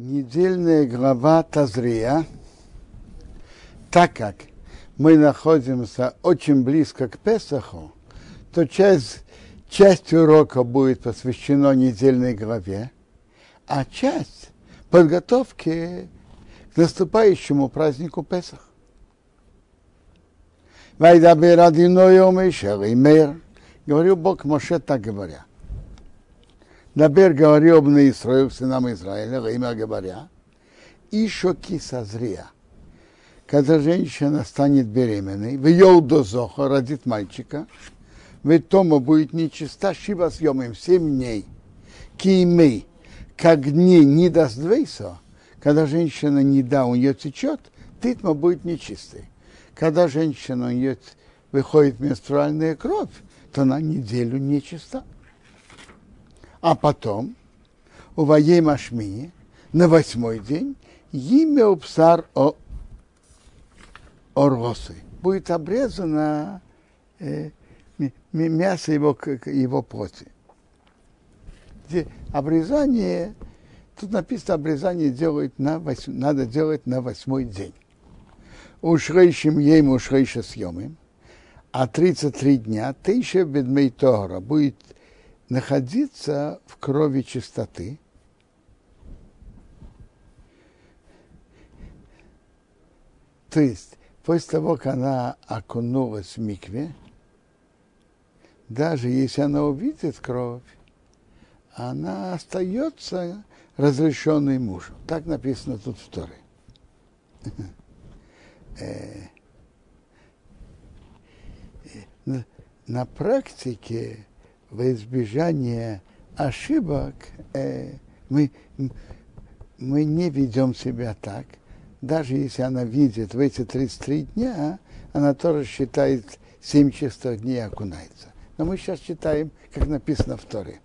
недельная глава Тазрия, так как мы находимся очень близко к Песаху, то часть, часть урока будет посвящена недельной главе, а часть подготовки к наступающему празднику Песах. Говорил Бог Моше так говоря. Дабер говорил об Израиль, сынам Израиля, имя говоря, еще киса зря. Когда женщина станет беременной, в ее дозоха родит мальчика, ведь Тома будет нечиста, шива съемим семь дней. Кимей, как дней не даст двейсо, когда женщина не да, у нее течет, титма будет нечистой. Когда женщина у нее выходит менструальная кровь, то на неделю нечиста. А потом, у Ваей Машмини, на восьмой день, имя Упсар о Оргосы. Будет обрезано э, мясо его, его плоти. Обрезание, тут написано, обрезание делают на восьм, надо делать на восьмой день. Ушрейшим ем ушрейша съемим, а 33 дня, ты еще бедмей Тора, будет находиться в крови чистоты. То есть, после того, как она окунулась в микве, даже если она увидит кровь, она остается разрешенной мужу. Так написано тут в Торе. Э, э, на практике во избежание ошибок э, мы, мы не ведем себя так. Даже если она видит в эти 33 дня, она тоже считает 7 чистых дней окунается. Но мы сейчас читаем, как написано в Торе.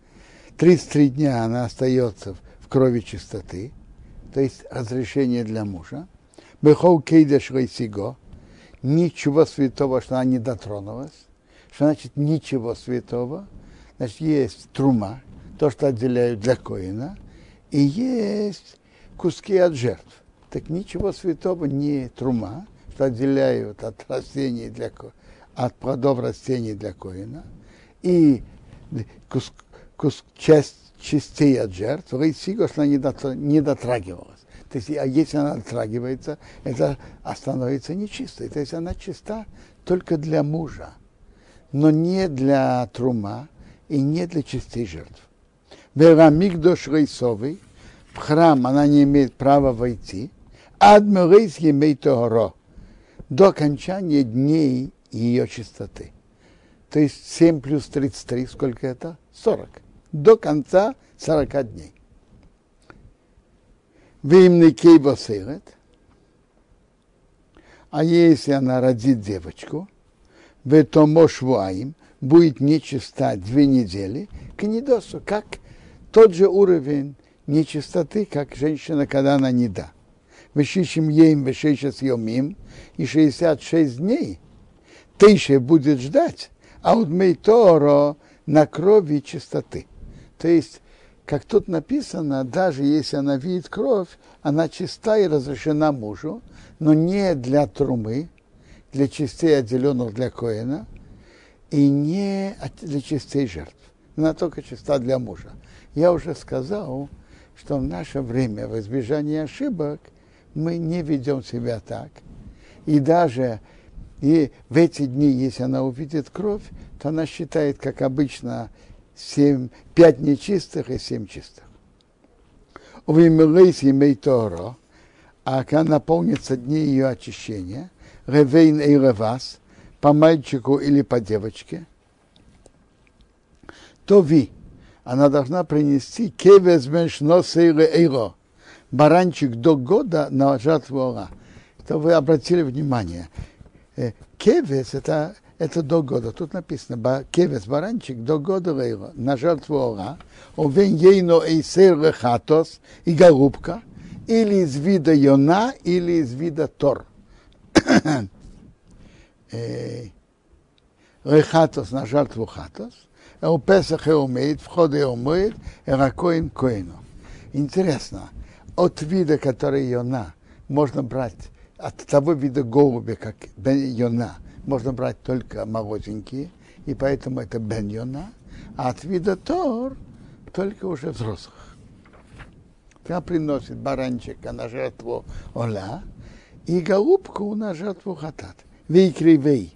33 дня она остается в крови чистоты, то есть разрешение для мужа. Бехол кейдеш сиго, ничего святого, что она не дотронулась. Что значит ничего святого? Значит, есть трума, то, что отделяют для коина, и есть куски от жертв. Так ничего святого не трума, что отделяют от растений для от плодов растений для коина, и кус, кус, часть частей от жертв, рейсиго, что она не, дотр, не дотрагивалась. То есть, а если она дотрагивается, это становится нечистой. То есть она чиста только для мужа, но не для трума, и не для частей жертв. Верамигдош рейсовый, в храм она не имеет права войти, адмирейс имеет торо, до окончания дней ее чистоты. То есть 7 плюс 33, сколько это? 40. До конца 40 дней. Вимный кейба а если она родит девочку, в этом мошвуаим, будет нечиста две недели, к недосу, как тот же уровень нечистоты, как женщина, когда она не да. Вышищем ей вышища съемим, и 66 дней еще будет ждать, а вот мейторо на крови чистоты. То есть, как тут написано, даже если она видит кровь, она чиста и разрешена мужу, но не для трумы, для частей, отделенных для коина, и не для частей жертв. Она только чиста для мужа. Я уже сказал, что в наше время в избежании ошибок мы не ведем себя так. И даже и в эти дни, если она увидит кровь, то она считает, как обычно, 7, 5 нечистых и 7 чистых. Увимелейс имей Торо, а когда наполнится дни ее очищения, ревейн и ревас – по мальчику или по девочке, то ви, она должна принести кевес меншно сейле эйро, баранчик до года на жатву Ора. Это вы обратили внимание. Э, кевес это, это до года. Тут написано, кевес, баранчик до года эйро, на жертву Ора. Овен ейно эйсер хатос и голубка, или из вида Йона, или из вида Тор. Рехатос на жертву хатос, а у Песах и умеет, входа и умеет, эракоин коину. Интересно, от вида, который Йона, можно брать от того вида голубя, как Бен Йона, можно брать только молоденькие, и поэтому это Бен Йона, а от вида Тор только уже взрослых. Она приносит баранчика на жертву Оля и голубку на жертву Хатат. Вей кривей.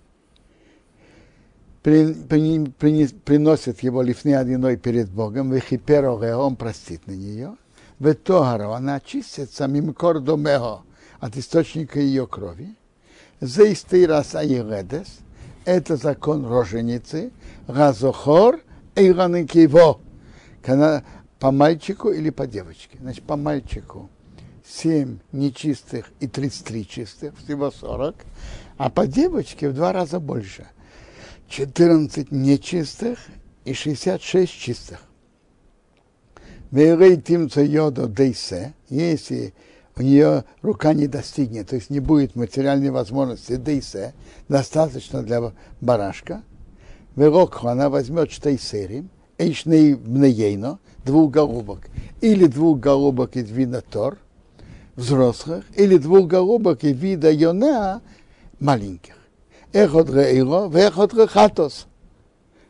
При, при, при, приносит его лифны одиной перед Богом, вехипероге, он простит на нее. Ветогаро, она очистится мимкор домеho, от источника ее крови. Зейстейрас аиледес, это закон роженицы, газохор, эйраныкиво, когда по мальчику или по девочке. Значит, по мальчику 7 нечистых и 33 чистых, всего 40, а по девочке в два раза больше. 14 нечистых и 66 чистых. Если у нее рука не достигнет, то есть не будет материальной возможности дейсе, достаточно для барашка, Верокху она возьмет штейсерим, эйшней мнеейно, двух голубок, или двух голубок из вида Тор, взрослых, или двух голубок из вида Йона, маленьких. Эхот рейро, вехот рехатос.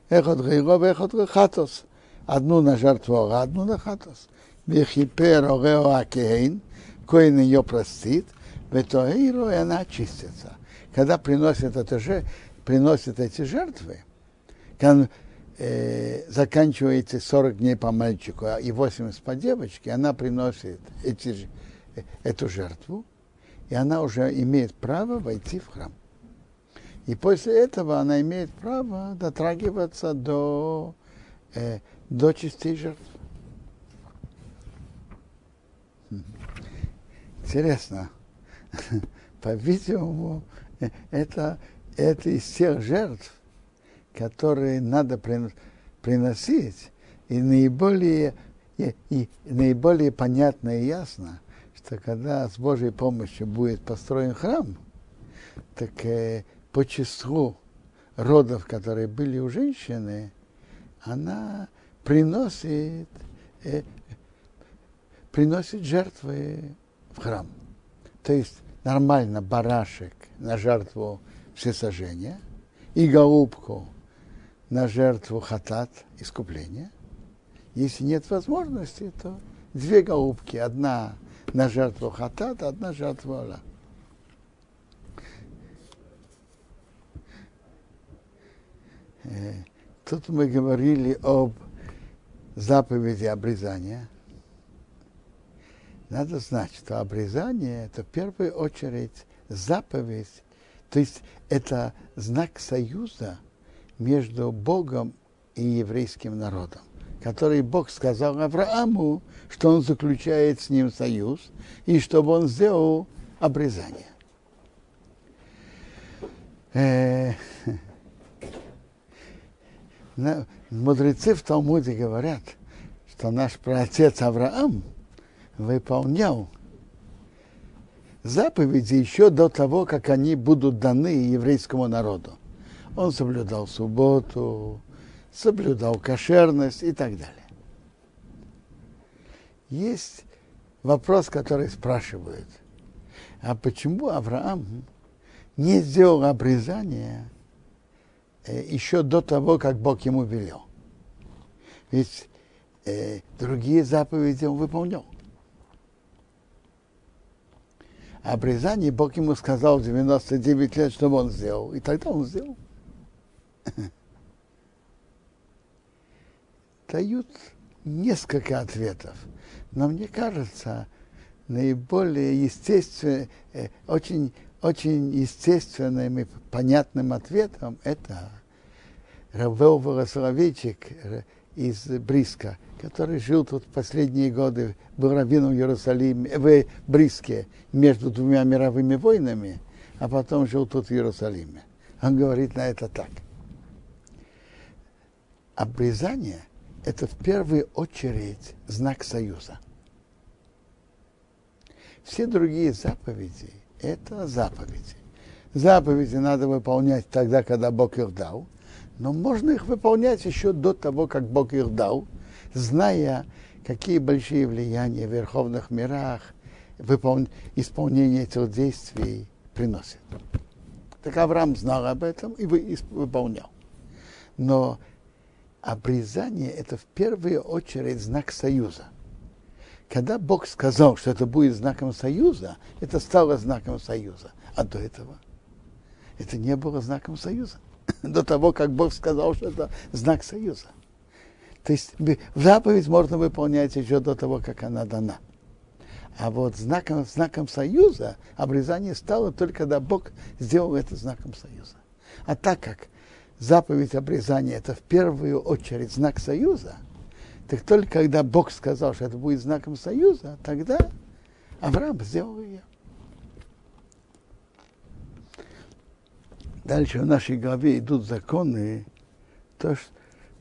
Эхот рейро, вехот рехатос. Одну на жертву, одну на хатос. Вехипер орео акейн, коин ее простит, ветоиро, и она очистится. Когда приносят, это же, приносят эти жертвы, э, заканчивается 40 дней по мальчику и 80 по девочке, она приносит эти, эту жертву, и она уже имеет право войти в храм. И после этого она имеет право дотрагиваться до, э, до частей жертв. Интересно. По-видимому, это, это из тех жертв, которые надо приносить, и наиболее, и, и наиболее понятно и ясно, что когда с Божьей помощью будет построен храм, так э, по числу родов, которые были у женщины, она приносит, э, приносит жертвы в храм. То есть нормально барашек на жертву всесожжения и голубку на жертву хатат, искупления. Если нет возможности, то две голубки. Одна на жертву хатат, одна жертву Аллах. Э, тут мы говорили об заповеди обрезания. Надо знать, что обрезание это в первую очередь заповедь, то есть это знак союза между Богом и еврейским народом, который Бог сказал Аврааму, что он заключает с ним союз и чтобы он сделал обрезание. Э, мудрецы в Талмуде говорят, что наш праотец Авраам выполнял заповеди еще до того, как они будут даны еврейскому народу. Он соблюдал субботу, соблюдал кошерность и так далее. Есть вопрос, который спрашивают, а почему Авраам не сделал обрезание э, еще до того, как Бог ему велел? Ведь э, другие заповеди он выполнял. Обрезание Бог ему сказал в 99 лет, что он сделал, и тогда он сделал. Дают несколько ответов, но мне кажется, наиболее естественным, э, очень, очень естественным и понятным ответом это Равел Соловейчик из Бриска, который жил тут последние годы, был раввином в Иерусалиме, в Бриске, между двумя мировыми войнами, а потом жил тут в Иерусалиме. Он говорит на это так – обрезание – это в первую очередь знак союза. Все другие заповеди – это заповеди. Заповеди надо выполнять тогда, когда Бог их дал, но можно их выполнять еще до того, как Бог их дал, зная, какие большие влияния в верховных мирах выпол... исполнение этих действий приносит. Так Авраам знал об этом и выполнял. Но обрезание это в первую очередь знак союза. Когда Бог сказал, что это будет знаком союза, это стало знаком союза. А до этого это не было знаком союза. До того, как Бог сказал, что это знак союза. То есть заповедь можно выполнять еще до того, как она дана. А вот знаком, знаком союза обрезание стало только когда Бог сделал это знаком союза. А так как заповедь обрезания это в первую очередь знак союза, так только когда Бог сказал, что это будет знаком союза, тогда Авраам сделал ее. Дальше в нашей голове идут законы, то, что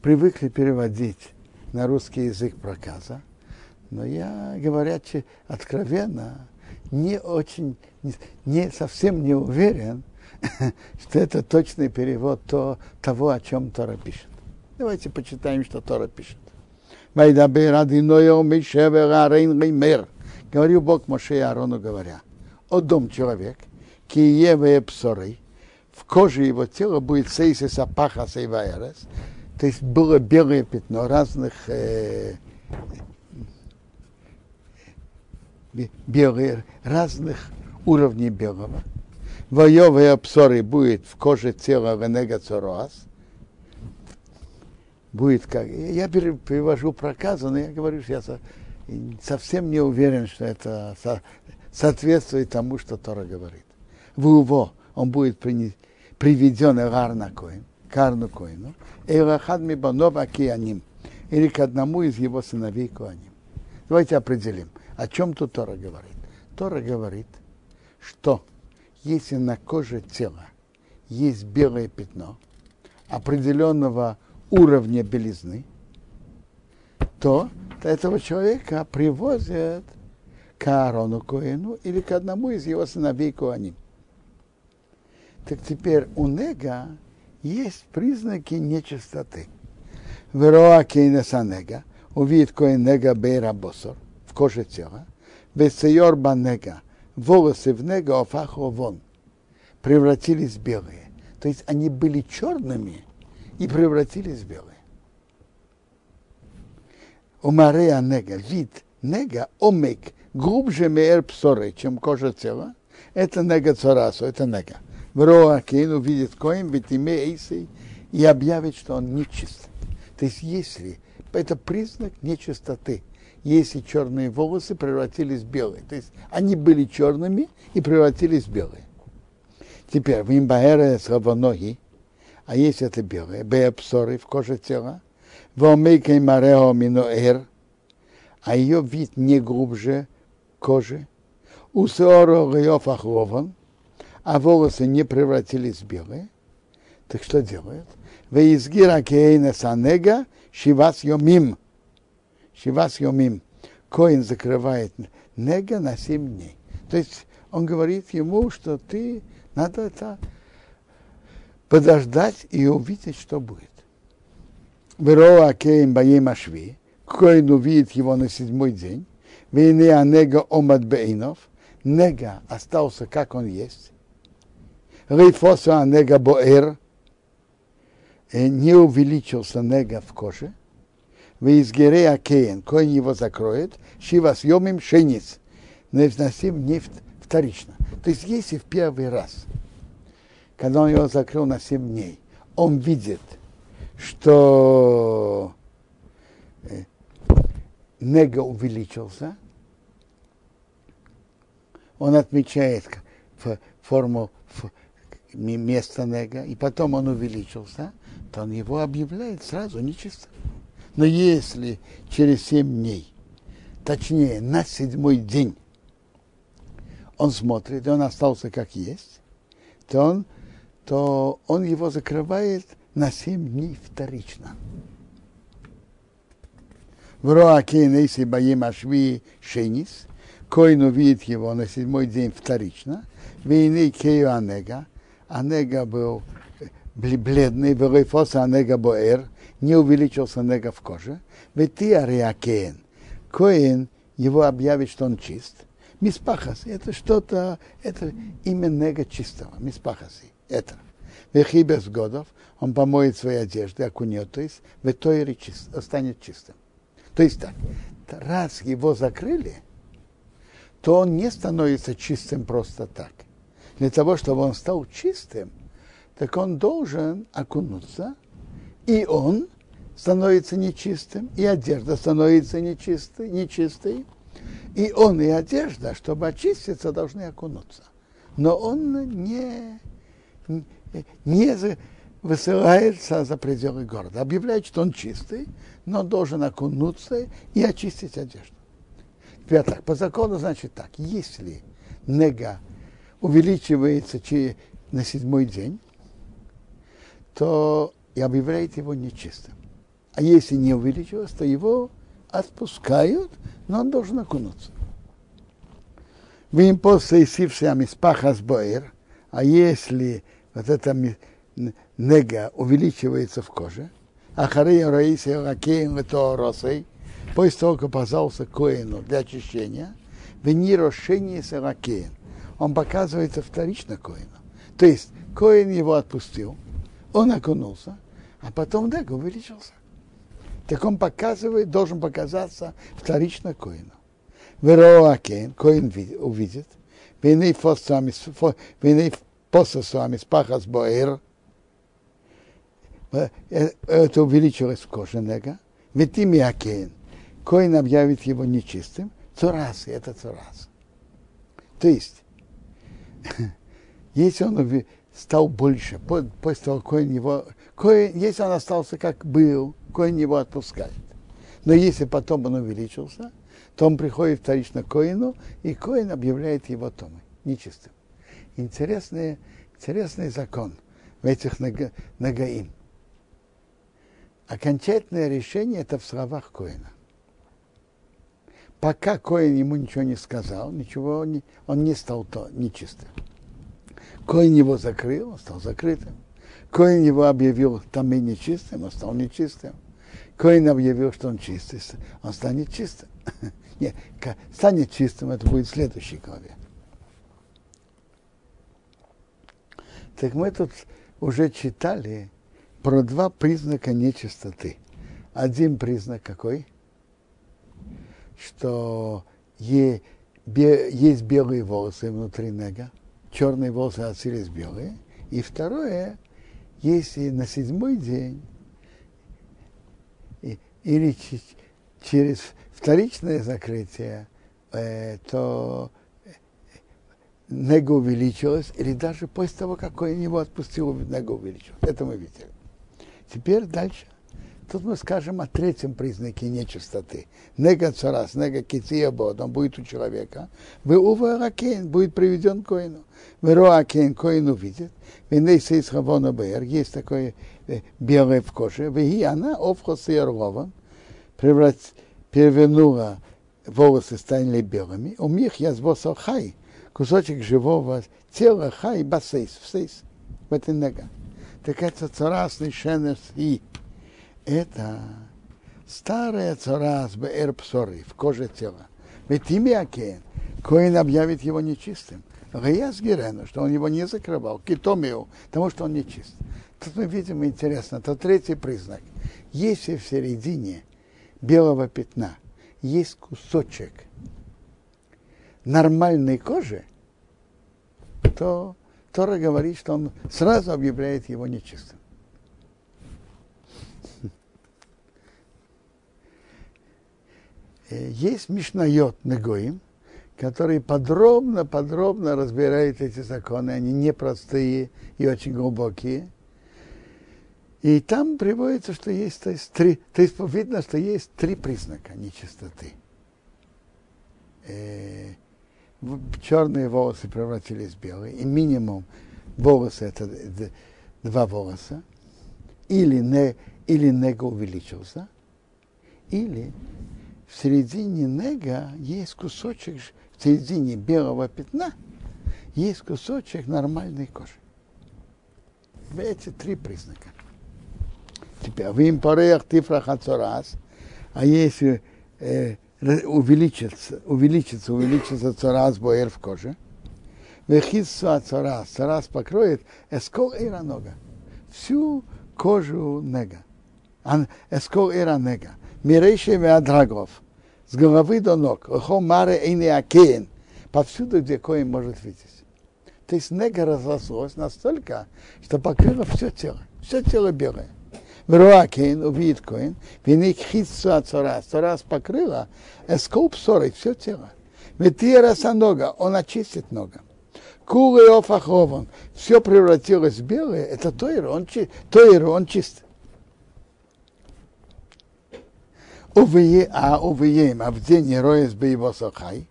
привыкли переводить на русский язык проказа, но я, говоря откровенно, не очень, не, совсем не уверен, что это точный перевод то, того, о чем Тора пишет. Давайте почитаем, что Тора пишет. Говорил Бог Моше и Аарону, говоря, о дом человек, киеве псоры, в коже его тела будет сейсис апаха сейвайрес, то есть было белое пятно разных э, белые, разных уровней белого. Воевые обсоры будет в коже тела Венега Цороас. Будет как... Я перевожу проказы, но я говорю, что я совсем не уверен, что это соответствует тому, что Тора говорит. В его он будет приведен Элар на Коин, Карну Коину, Элахад Мибанов Акианим, или к одному из его сыновей Коаним. Давайте определим. О чем тут Тора говорит? Тора говорит, что если на коже тела есть белое пятно определенного уровня белизны, то этого человека привозят к Аарону Коину или к одному из его сыновей Коаним. Так теперь у Нега есть признаки нечистоты. Вероа Кейнеса Нега, увидит Коин Нега Бейра Босор – кожи тела, весейор банега, волосы в нега офахо вон, превратились в белые. То есть они были черными и превратились в белые. У Мария нега, вид нега, омек, глубже меэр псоры, чем кожа тела, это нега царасу, это нега. Вроа Кейн увидит коин, ведь Эйсей, и объявит, что он нечист. То есть если это признак нечистоты, если черные волосы превратились в белые. То есть они были черными и превратились в белые. Теперь в имбаэре с ноги, а если это белые, беапсоры в коже тела, в марео миноэр, а ее вид не глубже кожи, у сеоро а волосы не превратились в белые, так что делает? Веизгира кейна санега шивас йомим – Шивас Йомим, Коин закрывает Нега на семь дней. То есть он говорит ему, что ты надо это подождать и увидеть, что будет. Вероа Кейм Баем Ашви, Коин увидит его на седьмой день, Вейне Анега Омад Бейнов, Нега остался как он есть. Рейфоса Анега Боэр, не увеличился Нега в коже – Визгере Акеен, конь его закроет, Шива съемим шениц, но износим нефть вторично. То есть если в первый раз, когда он его закрыл на 7 дней, он видит, что нега увеличился, он отмечает форму места нега, и потом он увеличился, то он его объявляет сразу нечистым. Но если через семь дней, точнее на седьмой день, он смотрит, и он остался как есть, то он, то он его закрывает на семь дней вторично. В Роакейнейси Баим Ашви Шенис, Коин увидит его на седьмой день вторично, Вейны Кею Анега, Анега был бледный, Велойфоса Анега Боэр, не увеличился нега в коже. Ведь ты ариакен, Коин его объявит, что он чист. Миспахас – это что-то, это имя нега чистого, миспахаси, это. Вехи без годов, он помоет свои одежды, окунет, то есть в Тойре чист, станет чистым. То есть так, раз его закрыли, то он не становится чистым просто так. Для того, чтобы он стал чистым, так он должен окунуться, и он становится нечистым, и одежда становится нечистой, нечистой, и он и одежда, чтобы очиститься, должны окунуться. Но он не, не высылается за пределы города. Объявляет, что он чистый, но должен окунуться и очистить одежду. Теперь по закону значит так, если нега увеличивается на седьмой день, то и объявляет его нечистым. А если не увеличилось, то его отпускают, но он должен окунуться. Вы им после сившами спахас боэр, а если вот эта нега увеличивается в коже, а харея раиса ракеем это росой, после того, как показался коину для очищения, в рошение с ракеем, он показывается вторично коину. То есть коин его отпустил, он окунулся, а потом нега увеличился так он показывает, должен показаться вторично коину. Вероакен, коин увидит, вины вами спахас боэр, э, это увеличилось в коже нега, имя Акен, коин объявит его нечистым, цурас, это цурас. То есть, если он стал больше, после того, коин его, коин, если он остался как был, Коин его отпускает. Но если потом он увеличился, то он приходит вторично к Коину, и Коин объявляет его Томой, нечистым. Интересный, интересный закон в этих нагаим. Окончательное решение это в словах Коина. Пока Коин ему ничего не сказал, ничего он не, он не стал то, нечистым. Коин его закрыл, он стал закрытым. Коин его объявил там и нечистым, он стал нечистым. Коин объявил, что он чистый, он станет чистым. Нет, станет чистым, это будет в следующей главе. Так мы тут уже читали про два признака нечистоты. Один признак какой? Что есть белые волосы внутри нега, черные волосы отсылись белые. И второе, если на седьмой день или через вторичное закрытие, э, то нега увеличилась, или даже после того, как он его отпустил, нега увеличилась. Это мы видели. Теперь дальше. Тут мы скажем о третьем признаке нечистоты. Нега царас, нега кития bod, он будет у человека. Вы ува будет приведен к коину. Вероа кен, коин увидит. Веней сейс хавона бэр, есть такое э, белое в коже. Веги она овхос и перевернула волосы стали белыми. У них я сбросил хай, кусочек живого тела хай басейс, в сейс, в этой нега. Так это царасный шенес и это старая царас бэр псори, в коже тела. Ведь имя Акен, Коин объявит его нечистым. Гаяс Герену, что он его не закрывал, китомиу, потому что он нечист. Тут мы видим интересно, это третий признак. Если в середине белого пятна есть кусочек нормальной кожи, то Тора говорит, что он сразу объявляет его нечистым. Есть Мишнайот Негоим, который подробно-подробно разбирает эти законы. Они непростые и очень глубокие. И там приводится, что есть, то есть, три, то есть видно, что есть три признака нечистоты. Э, черные волосы превратились в белые, и минимум волосы это два волоса, или, не, или нега увеличился, или в середине нега есть кусочек, в середине белого пятна есть кусочек нормальной кожи. Эти три признака. Теперь, в импореях тифрах ацорас, а если э, увеличится, увеличится, увеличится царас боэр в коже. Вехису царас, царас покроет эскол эра нога. Всю кожу нега. Эскол эра нега. Мирейше веадрагов. С головы до ног. Хо маре эйне акеен. Повсюду, где коин может видеть. То есть нега разрослась настолько, что покрыло все тело. Все тело белое. Веруакин увидит коин, виник хитсу царас. Царас покрыла, эскоп ссорой все тело. Ветира нога, он очистит нога. Кулы офахован, все превратилось в белое, это тойр, он, чи, тойр, он чист. Увие, а увием, а в день роес бы его сахай,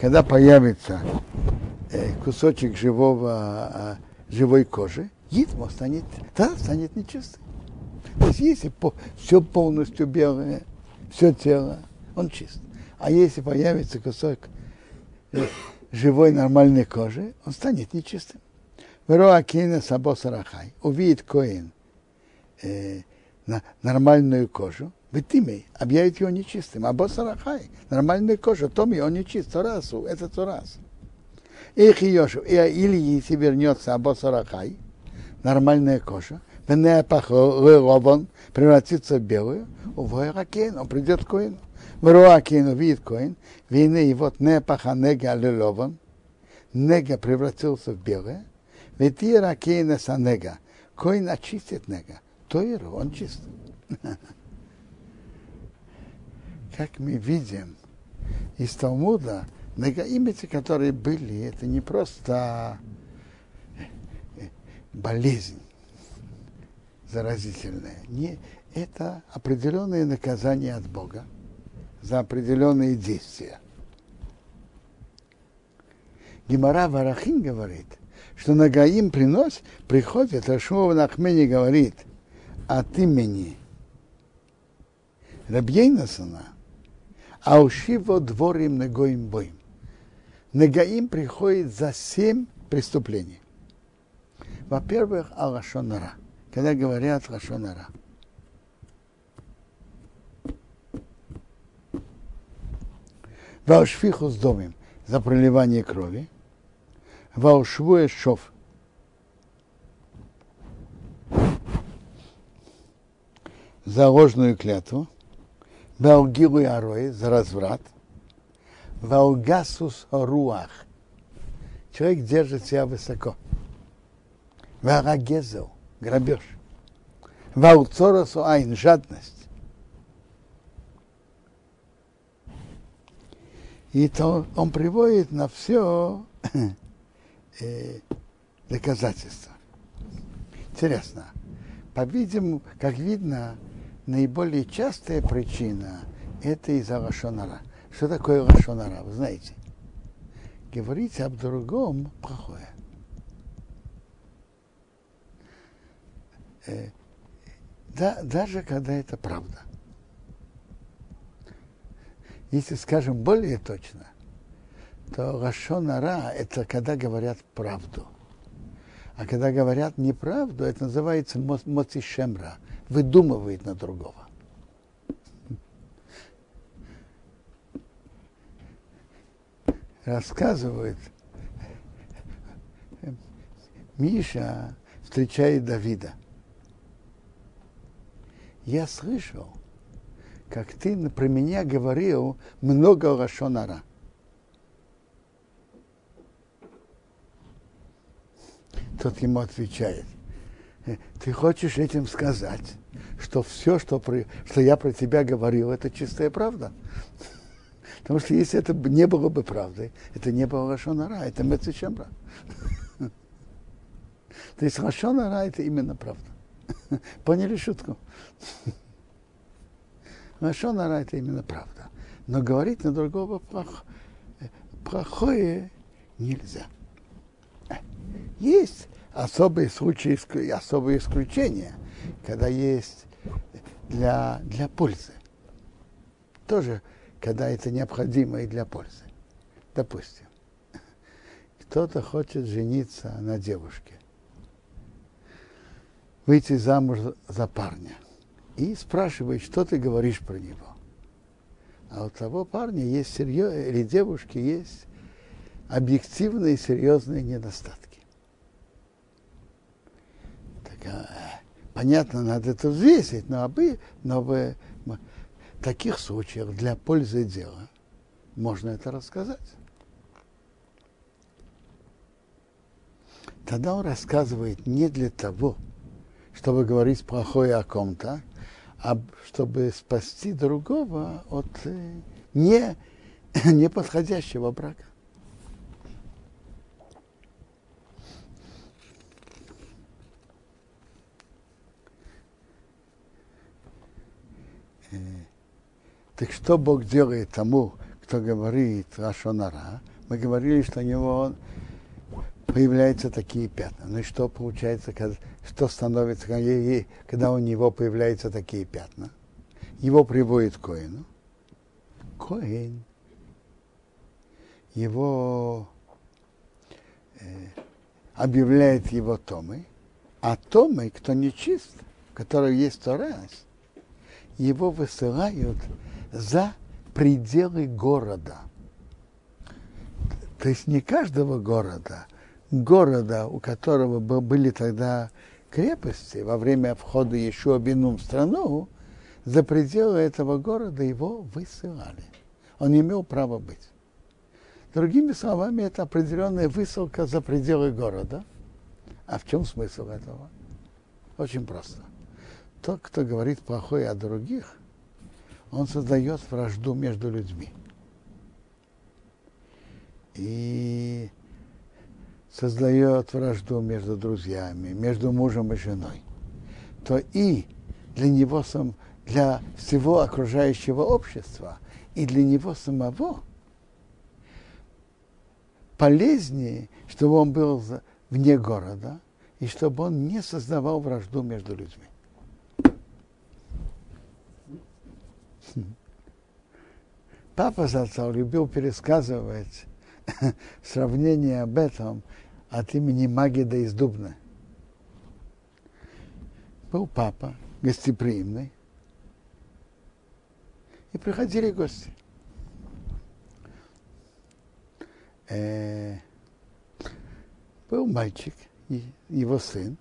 когда появится э, кусочек живого, э, живой кожи, Гитмо станет, тогда станет нечистым. То есть если по, все полностью белое, все тело, он чист. А если появится кусок э, живой нормальной кожи, он станет нечистым. Вероакина сабосарахай. Увидит коин э, на нормальную кожу, Бетимей объявит его нечистым. А босарахай, нормальная кожа, томи, он нечист, Торасу, это Торас. Их Йошев, или если вернется Абосарахай, нормальная кожа, Венепахован превратится в белую, увойракен, он придет к коину. Вруакен увидит коин, вины и вот непаха нега алилован, нега превратился в белое, ведь и ракейна санега, коин очистит нега, тойру, он чист. Как мы видим из Талмуда, негаимицы, которые были, это не просто болезнь, заразительное. Не, это определенное наказание от Бога за определенные действия. Гимара Варахин говорит, что Нагаим принос, приходит, Рашмова Нахмени говорит от имени Рабьейнасана, а ушиво дворим Нагоим боим. Нагаим приходит за семь преступлений. Во-первых, Алашонара когда говорят Лашонара. Ваушфиху с домом за проливание крови. Ваушвуе шов. За ложную клятву. Ваугилу и арои за разврат. Ваугасус руах. Человек держит себя высоко. Варагезел грабеж. Вауцоросу айн, жадность. И то он приводит на все э, доказательства. Интересно. По-видимому, как видно, наиболее частая причина это из-за Лашонара. Что такое Лашонара? Вы знаете, говорить об другом плохое. э, да, даже когда это правда. Если скажем более точно, то Рашонара – это когда говорят правду. А когда говорят неправду, это называется моцишемра, выдумывает на другого. Рассказывает, Миша встречает Давида я слышал, как ты про меня говорил много лошонара. Тот ему отвечает, ты хочешь этим сказать, что все, что, при, что я про тебя говорил, это чистая правда? Потому что если это не было бы правдой, это не было Лашонара, это Мецичемра. То есть Лашонара это именно правда. Поняли шутку? Лашонара это именно правда. Но говорить на другого плох, плохое нельзя. Есть особые случаи, особые исключения, когда есть для, для пользы. Тоже, когда это необходимо и для пользы. Допустим, кто-то хочет жениться на девушке выйти замуж за парня. И спрашивает, что ты говоришь про него. А у того парня есть серьез... или девушки есть объективные серьезные недостатки. Так, а, понятно, надо это взвесить, но, обы, но в таких случаях для пользы дела можно это рассказать. Тогда он рассказывает не для того, чтобы говорить плохое о ком-то, а чтобы спасти другого от э, не, неподходящего брака. Так что Бог делает тому, кто говорит Рашонара? Мы говорили, что у него появляются такие пятна. Ну и что получается, что становится, когда у него появляются такие пятна? Его приводит к Коину. Коин его э, объявляет его Томой, а Томой, кто не чист, в котором есть Торас, его высылают за пределы города. То есть не каждого города, города, у которого были тогда крепости во время входа еще в страну, за пределы этого города его высылали. Он не имел права быть. Другими словами, это определенная высылка за пределы города. А в чем смысл этого? Очень просто. Тот, кто говорит плохое о других, он создает вражду между людьми. И создает вражду между друзьями, между мужем и женой, то и для него сам, для всего окружающего общества и для него самого полезнее, чтобы он был вне города и чтобы он не создавал вражду между людьми. Папа Зацал любил пересказывать сравнение об этом от имени Магида из Дубна. Был папа, гостеприимный, и приходили гости. Э, был мальчик, его сын,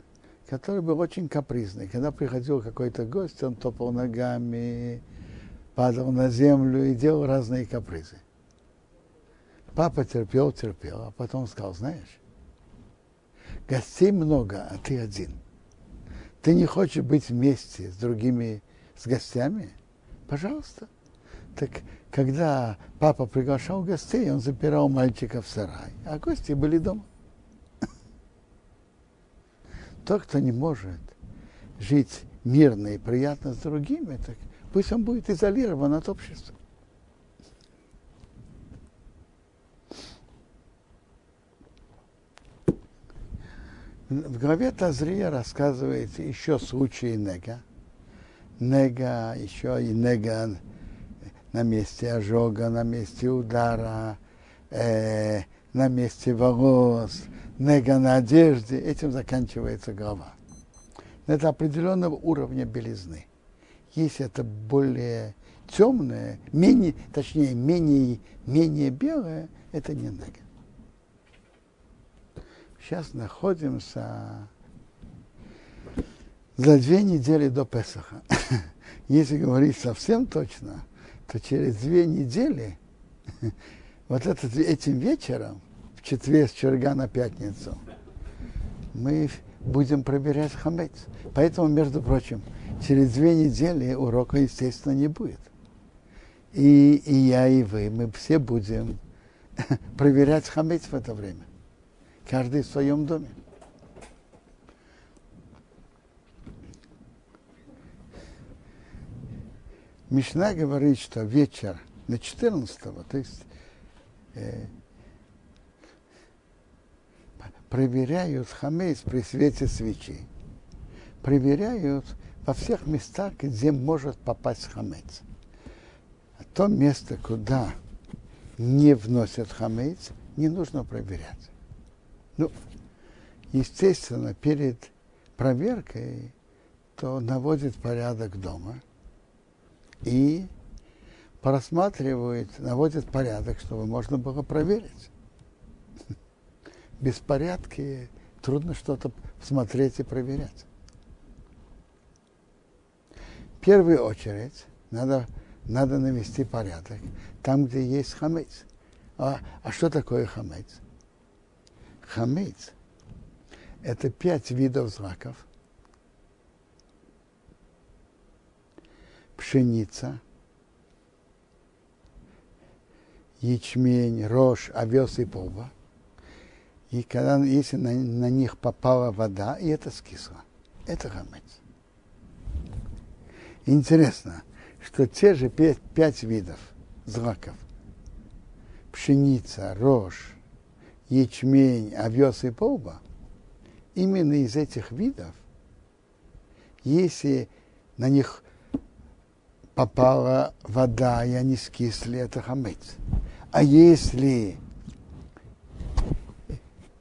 который был очень капризный. Когда приходил какой-то гость, он топал ногами, падал на землю и делал разные капризы. Папа терпел, терпел, а потом сказал, знаешь, гостей много, а ты один. Ты не хочешь быть вместе с другими, с гостями? Пожалуйста. Так когда папа приглашал гостей, он запирал мальчика в сарай, а гости были дома. Тот, кто не может жить мирно и приятно с другими, так пусть он будет изолирован от общества. В главе Тазрия рассказывается еще случаи Нега. Нега, еще и Нега на месте ожога, на месте удара, э, на месте волос, нега на одежде. Этим заканчивается глава. Это определенного уровня белизны. Если это более темное, менее, точнее, менее, менее белое, это не нега сейчас находимся за две недели до Песаха. Если говорить совсем точно, то через две недели, вот этот, этим вечером, в четверг, с черга на пятницу, мы будем проверять хамец. Поэтому, между прочим, через две недели урока, естественно, не будет. И, и я, и вы, мы все будем проверять хамец в это время каждый в своем доме. Мишна говорит, что вечер на 14 то есть э, проверяют хамейс при свете свечи. Проверяют во всех местах, где может попасть хамец. А то место, куда не вносят хамец, не нужно проверять. Ну, естественно, перед проверкой, то наводит порядок дома и просматривают, наводят порядок, чтобы можно было проверить. Без порядка трудно что-то смотреть и проверять. Первую очередь надо, надо навести порядок там, где есть хамец. А, а что такое хамец? Хамец – это пять видов злаков. Пшеница, ячмень, рожь, овес и полба. И когда, если на, на них попала вода, и это скисло, это хамец. Интересно, что те же пять, пять видов злаков – пшеница, рожь, ячмень, овес и полба, именно из этих видов, если на них попала вода, и они скисли, это хамец. А если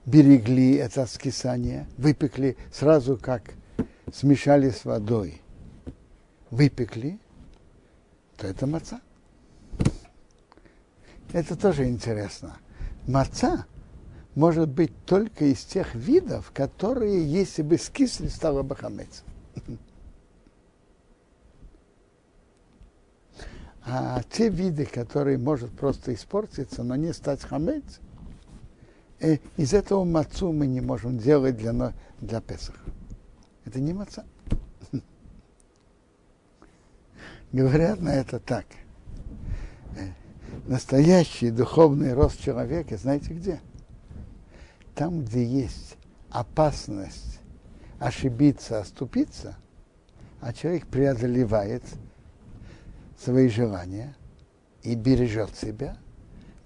берегли это скисание, выпекли сразу как смешали с водой, выпекли, то это маца. Это тоже интересно. Маца может быть только из тех видов, которые, если бы скисли, стало бы хамец. А те виды, которые может просто испортиться, но не стать хамец, э, из этого мацу мы не можем делать для, для Песах. Это не маца. Говорят на это так настоящий духовный рост человека, знаете где? Там, где есть опасность ошибиться, оступиться, а человек преодолевает свои желания и бережет себя,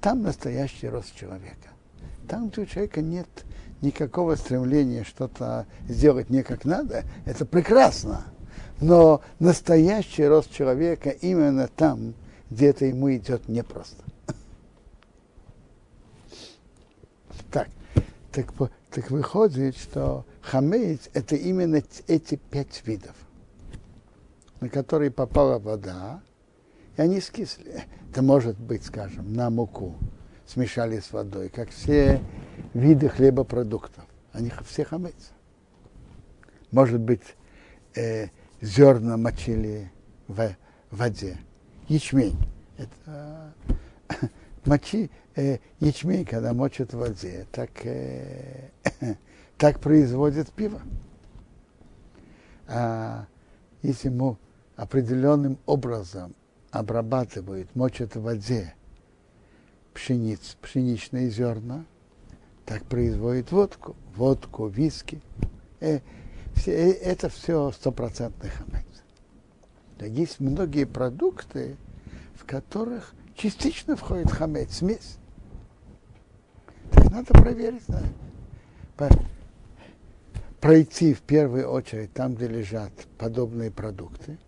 там настоящий рост человека. Там, где у человека нет никакого стремления что-то сделать не как надо, это прекрасно. Но настоящий рост человека именно там, где-то ему идет непросто. Так, так, так выходит, что хамейц – это именно эти пять видов, на которые попала вода, и они скисли. Это может быть, скажем, на муку смешали с водой, как все виды хлебопродуктов. Они все хамейц. Может быть, э, зерна мочили в воде ячмень. Это мочи э, ячмень, когда мочат в воде, так, э, так производят пиво. А если ему определенным образом обрабатывают, мочат в воде пшениц, пшеничные зерна, так производит водку, водку, виски. Э, все, э, это все стопроцентный хамец. Есть многие продукты, в которых частично входит хамец, смесь. Так надо проверить, надо. пройти в первую очередь там, где лежат подобные продукты.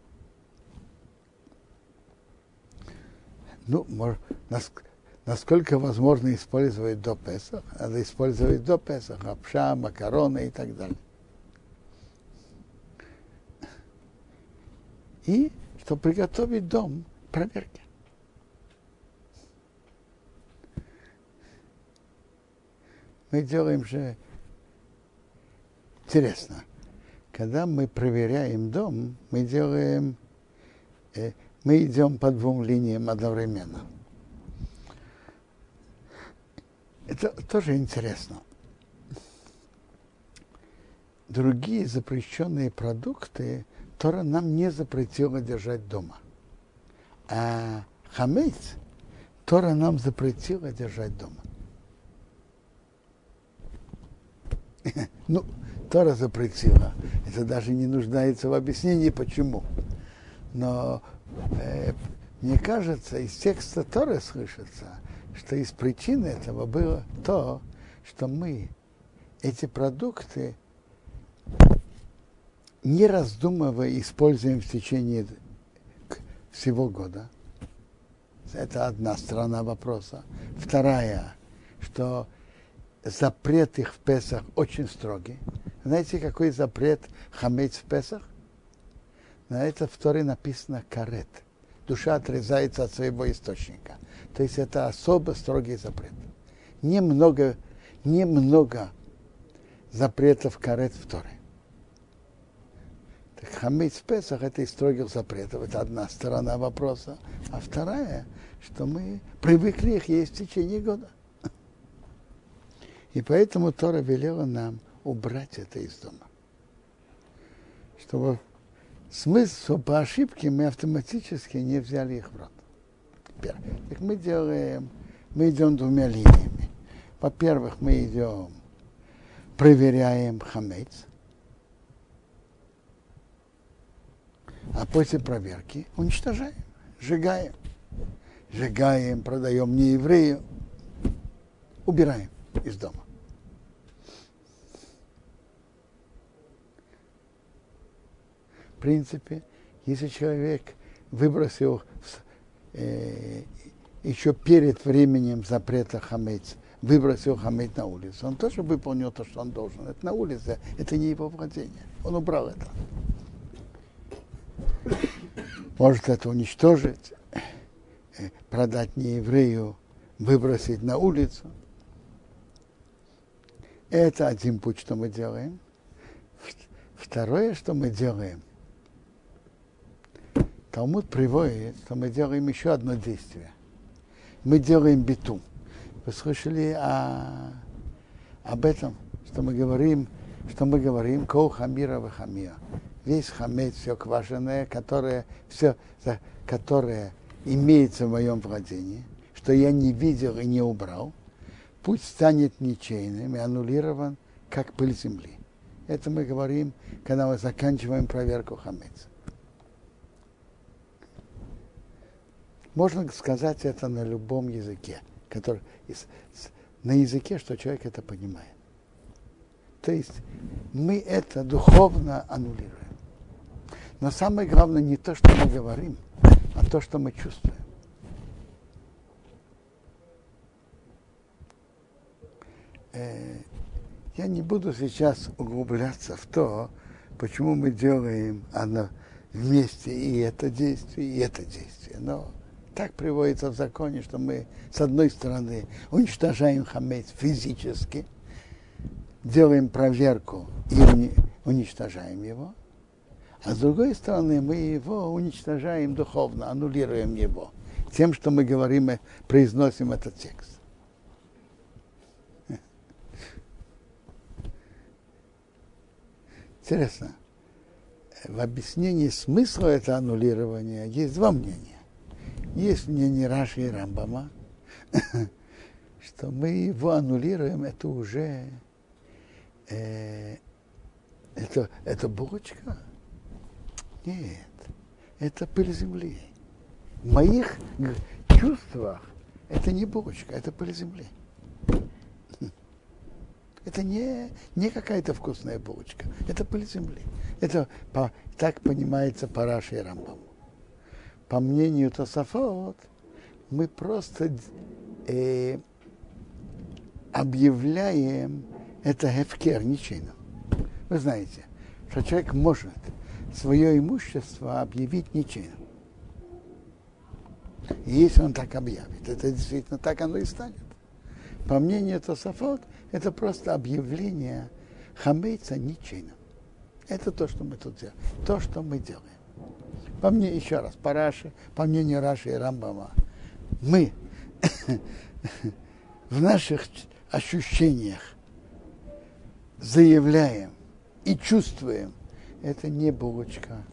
Ну, может, насколько возможно использовать до Песах, надо использовать до Песах, лапша, макароны и так далее. И чтобы приготовить дом проверки. Мы делаем же интересно. Когда мы проверяем дом, мы делаем, э, мы идем по двум линиям одновременно. Это тоже интересно. Другие запрещенные продукты Тора нам не запретила держать дома. А хамец Тора нам запретила держать дома. Ну, Тора запретила. Это даже не нуждается в объяснении, почему. Но э, мне кажется, из текста Торы слышится, что из причины этого было то, что мы эти продукты не раздумывая, используем в течение всего года. Это одна сторона вопроса. Вторая, что запрет их в Песах очень строгий. Знаете, какой запрет хамец в Песах? На это в Торе написано карет. душа отрезается от своего источника. То есть это особо строгий запрет. Немного, немного запретов карет в Торе. Так хамид в Песах это из строгих запретов. Это одна сторона вопроса. А вторая, что мы привыкли их есть в течение года. И поэтому Тора велела нам убрать это из дома. Чтобы смысл, что по ошибке мы автоматически не взяли их в рот. Теперь, так мы делаем, мы идем двумя линиями. Во-первых, мы идем, проверяем хамец, а после проверки уничтожаем, сжигаем. Сжигаем, продаем не еврею, убираем из дома. В принципе, если человек выбросил э, еще перед временем запрета хамец, выбросил хамец на улицу, он тоже выполнил то, что он должен. Это на улице, это не его владение. Он убрал это. Может это уничтожить, э, продать не еврею, выбросить на улицу. Это один путь, что мы делаем. Второе, что мы делаем, Талмуд приводит, что мы делаем еще одно действие. Мы делаем биту. Вы слышали о, об этом, что мы говорим, что мы говорим, кол хамира. Весь хамец, все квашеное, которое, все, которое имеется в моем владении, что я не видел и не убрал, путь станет ничейным и аннулирован, как пыль земли. Это мы говорим, когда мы заканчиваем проверку хамеца. Можно сказать это на любом языке, который, на языке, что человек это понимает. То есть мы это духовно аннулируем. Но самое главное не то, что мы говорим, а то, что мы чувствуем. Э, я не буду сейчас углубляться в то, почему мы делаем оно вместе и это действие, и это действие. Но так приводится в законе, что мы, с одной стороны, уничтожаем хамец физически, делаем проверку и уничтожаем его, а с другой стороны, мы его уничтожаем духовно, аннулируем его тем, что мы говорим и произносим этот текст. Интересно, в объяснении смысла этого аннулирования есть два мнения. Есть мнение Раши и Рамбама, что мы его аннулируем, это уже э, это, это булочка. Нет, это пыль земли. В моих чувствах это не булочка, это пыль земли. Это не, не какая-то вкусная булочка, это пыль земли. Это по, так понимается по Раши и Рамбаму по мнению Тософот, мы просто э, объявляем это хефкер ничейно. Вы знаете, что человек может свое имущество объявить ничейно. И если он так объявит, это действительно так оно и станет. По мнению Тософот, это просто объявление хамейца ничейно. Это то, что мы тут делаем. То, что мы делаем по мне, еще раз, по Раши, по мнению Раши и Рамбама, мы в наших ощущениях заявляем и чувствуем, это не булочка,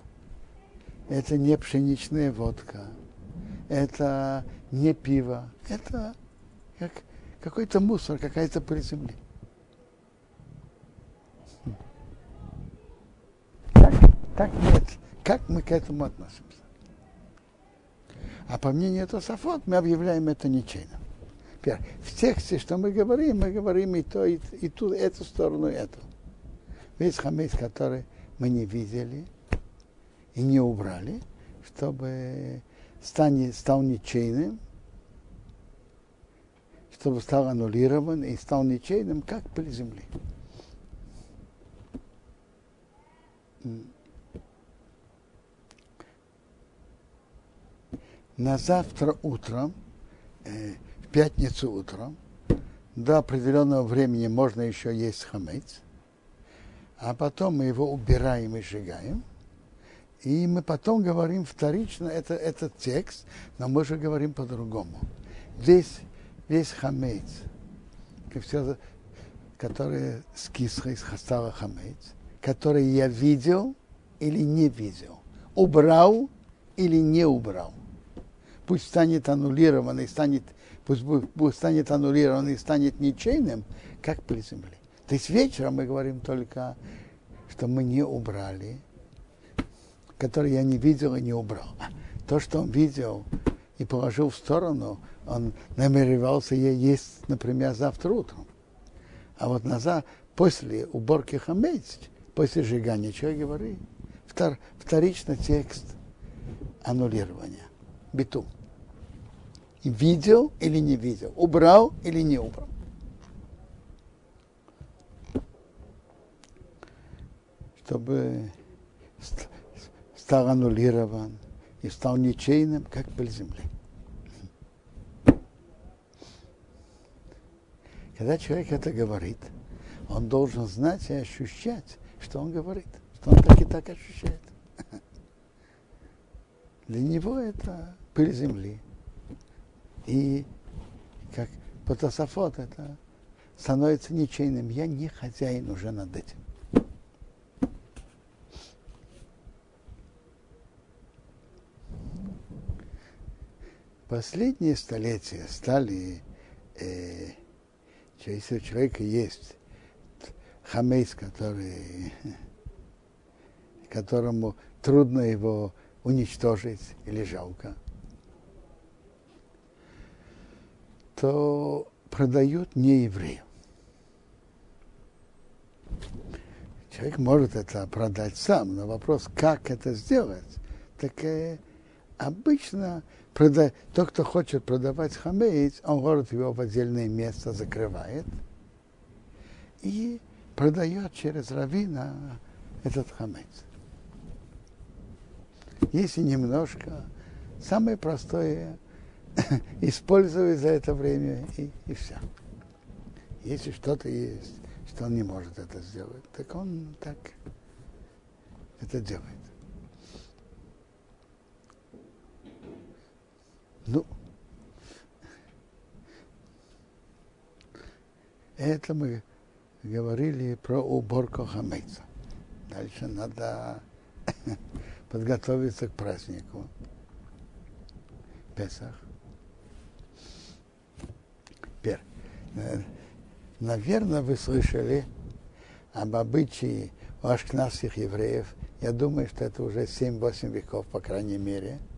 это не пшеничная водка, это не пиво, это как какой-то мусор, какая-то пыль земли. Так, так нет как мы к этому относимся? А по мнению Тософот мы объявляем это ничейно. В тексте, что мы говорим, мы говорим и то, и, и ту, эту сторону, и эту. Весь хамец, который мы не видели и не убрали, чтобы стань, стал ничейным, чтобы стал аннулирован и стал ничейным, как пыль земли. на завтра утром, э, в пятницу утром, до определенного времени можно еще есть хамец, а потом мы его убираем и сжигаем. И мы потом говорим вторично это, этот текст, но мы же говорим по-другому. Весь, весь хамец, все, который с кисхой стало хамец, который я видел или не видел, убрал или не убрал. Пусть станет аннулированный, станет, пусть будет, станет аннулированный, станет ничейным, как при земле. То есть вечером мы говорим только, что мы не убрали, который я не видел и не убрал. То, что он видел и положил в сторону, он намеревался есть, например, завтра утром. А вот назад, после уборки хамец, после сжигания, что я говорю? Втор, вторичный текст аннулирования. Биту. Видел или не видел, убрал или не убрал. Чтобы стал аннулирован и стал ничейным, как пыль земли. Когда человек это говорит, он должен знать и ощущать, что он говорит, что он так и так ощущает. Для него это пыль земли. И как потасофот это становится ничейным. Я не хозяин уже над этим. Последние столетия стали, э, если у человека есть хамейс, который, которому трудно его уничтожить или жалко, то продают не еврею. Человек может это продать сам, но вопрос, как это сделать, так э, обычно прода... тот, кто хочет продавать хамейц, он город его в отдельное место закрывает и продает через равина этот хамейц. Если немножко, самое простое, использует за это время и, и все. Если что-то есть, что он не может это сделать, так он так это делает. Ну, это мы говорили про уборку хамейца. Дальше надо подготовиться к празднику. Песах. Теперь, э, наверное, вы слышали об обычае у ашкнадских евреев. Я думаю, что это уже 7-8 веков, по крайней мере –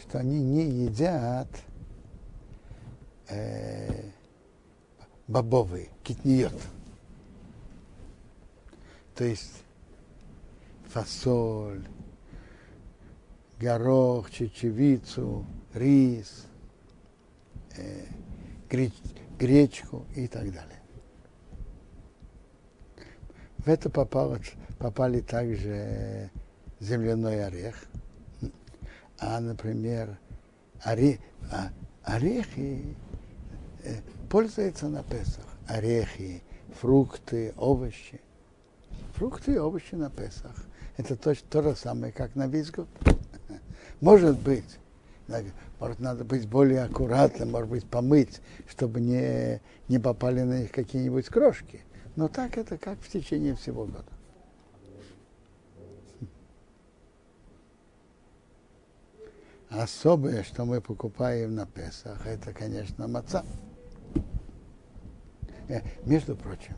что они не едят э, бобовые, китниот. То есть фасоль, горох, чечевицу, рис, э, греч, гречку и так далее. В это попало, попали также земляной орех, а, например, оре, а, орехи э, пользуются на Песах. Орехи, фрукты, овощи. Фрукты и овощи на Песах. Это точно то же самое, как на весь год. Может быть, может, надо быть более аккуратным, может быть, помыть, чтобы не, не попали на них какие-нибудь крошки. Но так это как в течение всего года. Особое, что мы покупаем на Песах, это, конечно, маца. Э, между прочим,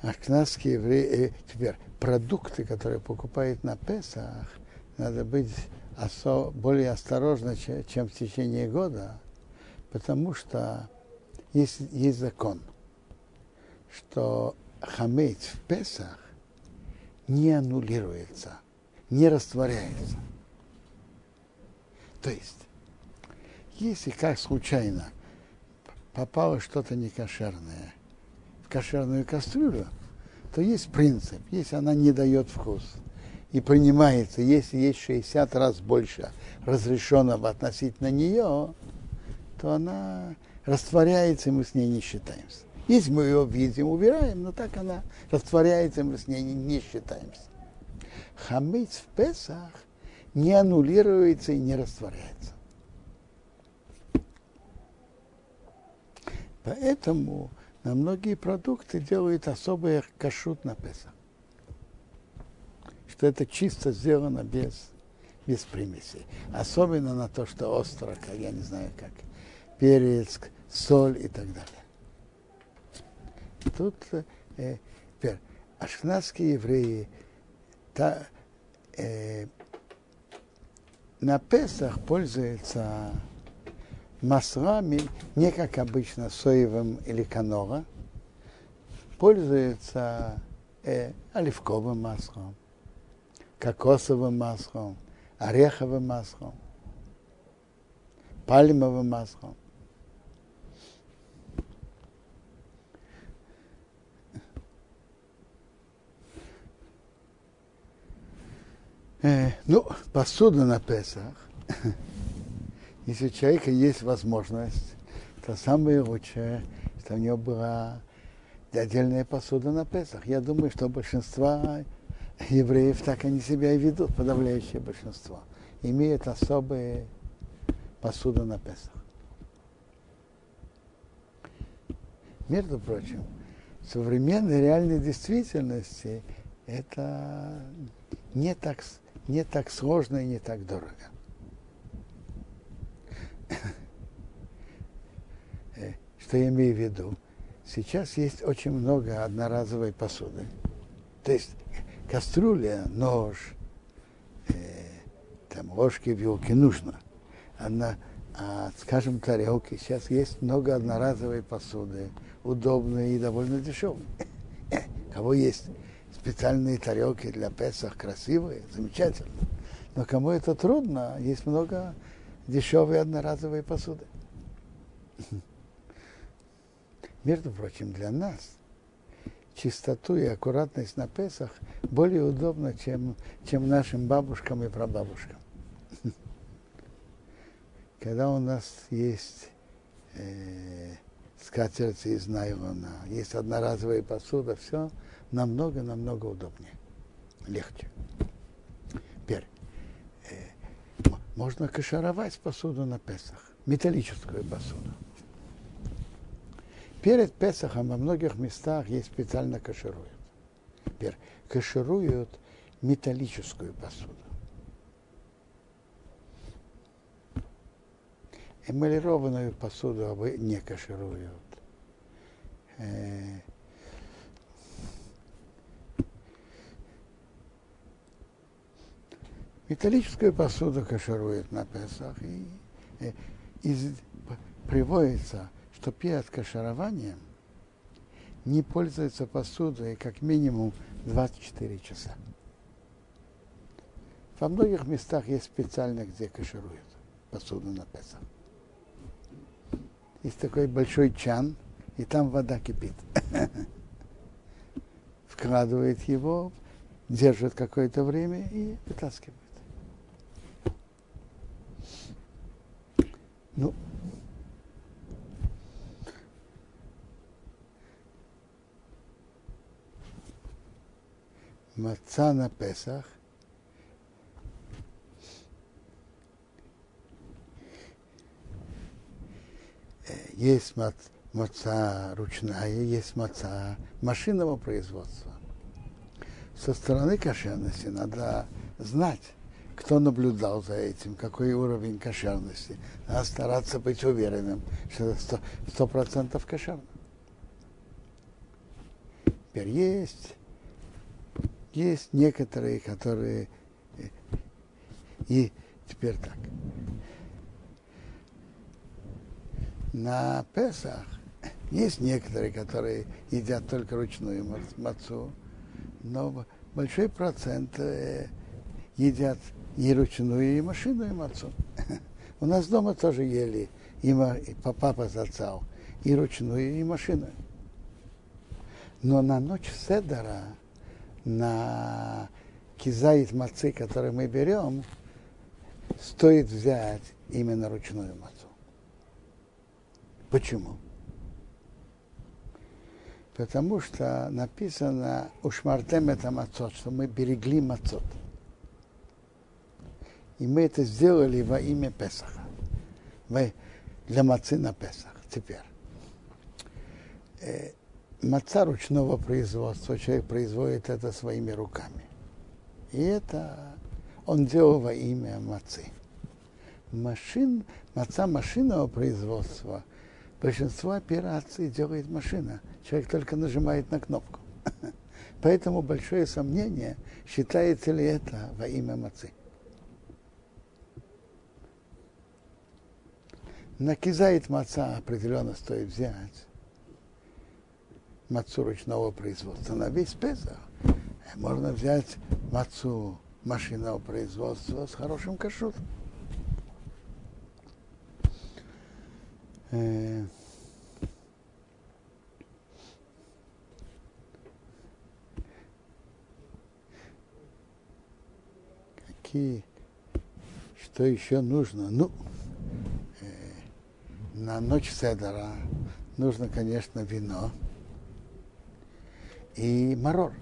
ашкнадские евреи, э, теперь продукты, которые покупают на Песах, надо быть осо, более осторожно, чем, в течение года, потому что есть, есть закон, что хамейц в Песах не аннулируется, не растворяется. То есть, если как случайно попало что-то некошерное в кошерную кастрюлю, то есть принцип. Если она не дает вкус и принимается, если есть 60 раз больше разрешенного относительно нее, то она растворяется, и мы с ней не считаемся. Если мы ее видим, убираем, но так она растворяется, мы с ней не, не считаемся. Хамыц в Песах не аннулируется и не растворяется. Поэтому на многие продукты делают особый кашут на Песах. Что это чисто сделано без, без примесей. Особенно на то, что остро, как я не знаю как, перец, соль и так далее. Тут э, теперь, ашкнадские евреи та, э, на Песах пользуются маслами, не как обычно соевым или канора, пользуются э, оливковым маслом, кокосовым маслом, ореховым маслом, пальмовым маслом. Э, ну, посуда на Песах если у человека есть возможность, то самое лучшее, что у него была отдельная посуда на Песах. Я думаю, что большинство евреев так они себя и ведут, подавляющее большинство. Имеют особые посуды на Песах. Между прочим, в современной реальной действительности это не так, не так сложно и не так дорого. Э, что я имею в виду? Сейчас есть очень много одноразовой посуды. То есть кастрюля, нож, э, там ложки, вилки нужно. Она, а, скажем, тарелки. Сейчас есть много одноразовой посуды, удобные и довольно дешевые. Кого есть специальные тарелки для Песах, красивые, замечательно. Но кому это трудно, есть много дешевые одноразовые посуды. Между прочим, для нас чистоту и аккуратность на Песах более удобно, чем, чем нашим бабушкам и прабабушкам. Когда у нас есть э, скатерти из найлона, есть одноразовая посуда, все намного-намного удобнее, легче. Теперь, можно кашаровать посуду на Песах, металлическую посуду. Перед Песахом во многих местах есть специально кашируют. Теперь кашируют металлическую посуду. Эмалированную посуду не кашируют. Металлическую посуду кашируют на Песах. И, и, и приводится, что перед кашированием не пользуется посудой как минимум 24 часа. Во многих местах есть специально, где кашируют посуду на Песах. Есть такой большой чан, и там вода кипит. Вкладывает его, держит какое-то время и вытаскивает. Ну, маца на Песах есть маца ручная, есть маца машинного производства. Со стороны кошерности надо знать, кто наблюдал за этим, какой уровень кошерности. Надо стараться быть уверенным, что это сто процентов кошерно. Теперь есть, есть некоторые, которые и теперь так. На Песах есть некоторые, которые едят только ручную мацу, но большой процент э, едят и ручную, и машину, и мацу. У нас дома тоже ели и, папа зацал, и ручную, и машину. Но на ночь Седора, на кизаит мацы, который мы берем, стоит взять именно ручную мацу. Почему? Потому что написано «Ушмартем это мацот», что мы берегли мацот. И мы это сделали во имя Песаха, для мацы на Песах. Теперь, э, маца ручного производства, человек производит это своими руками. И это он делал во имя мацы. Машин, маца машинного производства, большинство операций делает машина. Человек только нажимает на кнопку. Поэтому большое сомнение, считается ли это во имя мацы. На кизает маца определенно стоит взять мацу ручного производства. На весь Песах можно взять мацу машинного производства с хорошим кашрутом. Э, какие, что еще нужно? Ну, на ночь Седора нужно, конечно, вино и марор.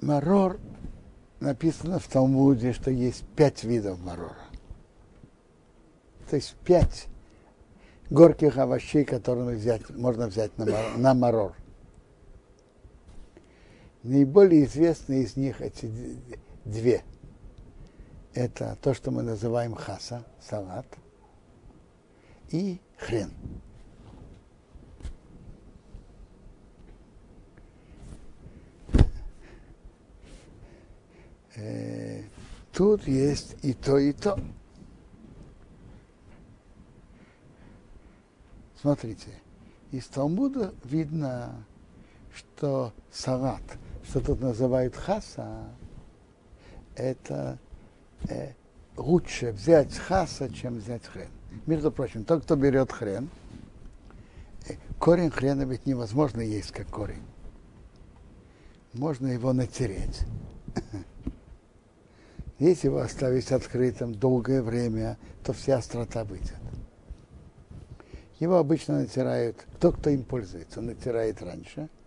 Марор написано в Талмуде, что есть пять видов марора. То есть пять горьких овощей, которые взять, можно взять на, на марор. Наиболее известные из них эти две. Это то, что мы называем хаса, салат, и хрен. Э, тут есть и то, и то. Смотрите, из Талмуда видно, что салат – что тут называют хаса, это э, лучше взять хаса, чем взять хрен. Между прочим, тот, кто берет хрен, э, корень хрена ведь невозможно есть как корень. Можно его натереть. Если его оставить открытым долгое время, то вся острота выйдет. Его обычно натирают, кто кто им пользуется, натирает раньше –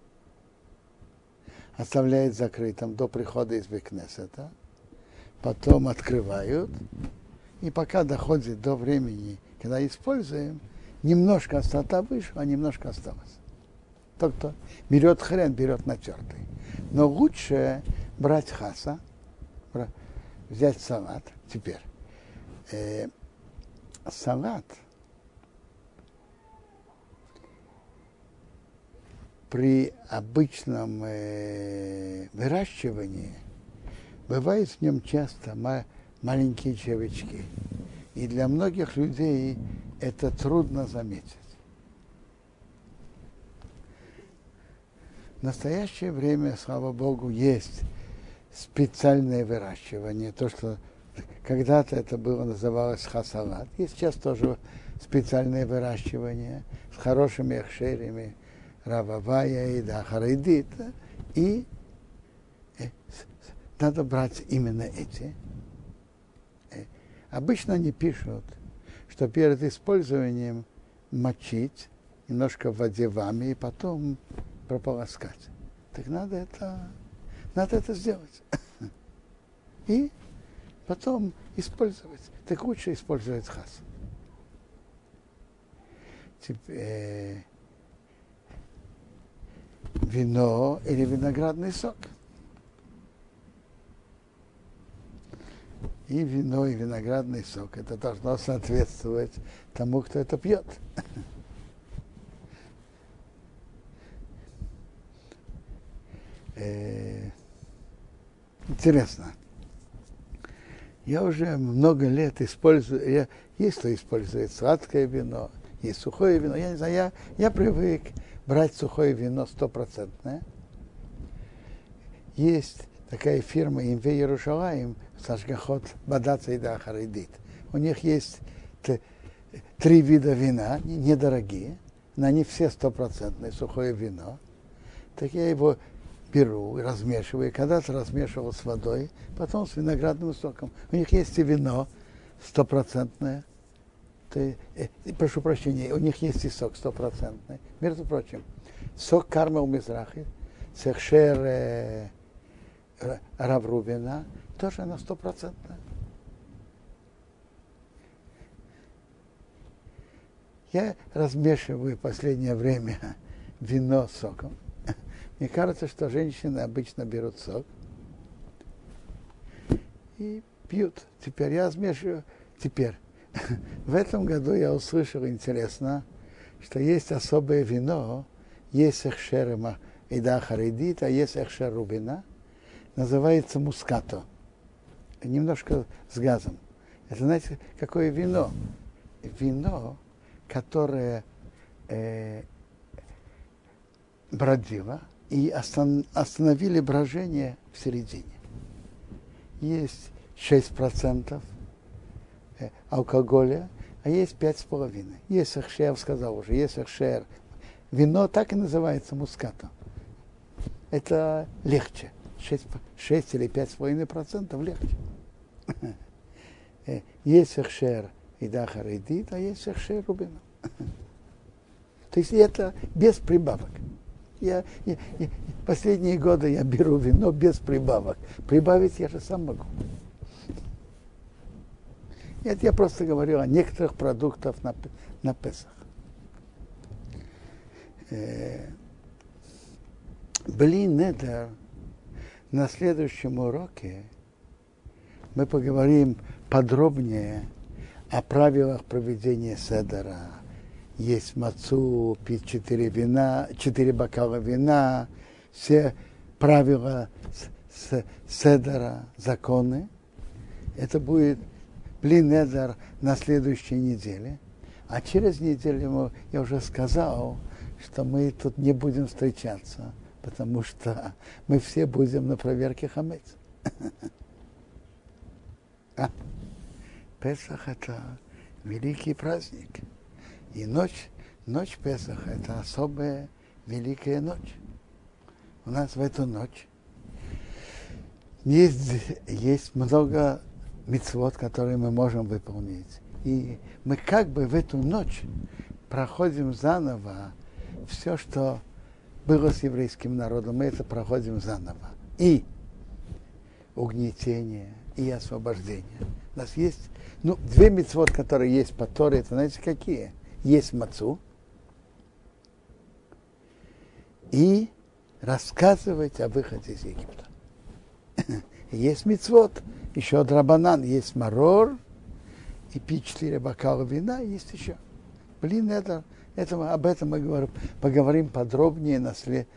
оставляет закрытым до прихода из Бекнесета, потом открывают, и пока доходит до времени, когда используем, немножко остата вышла, а немножко осталось. Тот, кто берет хрен, берет натертый. Но лучше брать хаса, взять салат. Теперь, э, салат – при обычном э, выращивании бывает в нем часто ма- маленькие червячки. И для многих людей это трудно заметить. В настоящее время, слава Богу, есть специальное выращивание. То, что когда-то это было, называлось хасалат. Есть сейчас тоже специальное выращивание с хорошими ахшерами, Рававая и Дахаридит. И надо брать именно эти. Э, обычно они пишут, что перед использованием мочить немножко в воде вами и потом прополоскать. Так надо это, надо это сделать. И потом использовать. Так лучше использовать хас. Теперь, вино или виноградный сок. И вино, и виноградный сок. Это должно соответствовать тому, кто это пьет. Э, интересно. Я уже много лет использую, я, есть кто использует сладкое вино, есть сухое вино. Я не знаю, я, я привык брать сухое вино стопроцентное. Есть такая фирма Инве Ярушалаем, Сашгахот Бадаца и Дахаридит. У них есть три вида вина, недорогие. но они все стопроцентные, сухое вино, так я его беру размешиваю. Когда-то размешивал с водой, потом с виноградным соком. У них есть и вино стопроцентное. Э, прошу прощения, у них есть и сок стопроцентный. Между прочим, сок Кармел Мизрахи, Сехшер э, Раврубина, тоже на стопроцентное. Я размешиваю последнее время вино соком. Мне кажется, что женщины обычно берут сок и пьют. Теперь я размешиваю. Теперь, в этом году я услышал интересно, что есть особое вино, есть эхшер ида харидит, а есть эхшер рубина, называется мускато. Немножко с газом. Это знаете, какое вино? Вино, которое э, бродило, и остановили брожение в середине. Есть 6% э, алкоголя, а есть 5,5%. Есть эхшер, сказал уже, есть эхшер. Вино так и называется мускатом. Это легче. 6, 6 или 5,5% легче. Есть эхшер и дахар идит, а есть эхшер рубина. То есть это без прибавок. Я, я, я, последние годы я беру вино без прибавок. Прибавить я же сам могу. Нет, я просто говорю о некоторых продуктах на, на Песах. Э, Блин, Недер, на следующем уроке мы поговорим подробнее о правилах проведения Седера, есть мацу, пить четыре вина, четыре бокала вина, все правила седера, законы. Это будет Блинедер на следующей неделе. А через неделю я уже сказал, что мы тут не будем встречаться, потому что мы все будем на проверке хамец. А? Песах это великий праздник. И ночь, ночь Песаха – это особая великая ночь. У нас в эту ночь есть, есть много мецвод, которые мы можем выполнить. И мы как бы в эту ночь проходим заново все, что было с еврейским народом, мы это проходим заново. И угнетение, и освобождение. У нас есть ну, две мецвод, которые есть по Торе, это знаете какие? есть мацу и рассказывать о выходе из Египта. есть мицвод, еще драбанан, есть марор, и пить четыре бокала вина, есть еще. Блин, это, это, об этом мы говорим, поговорим подробнее на след...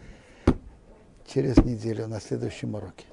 через неделю, на следующем уроке.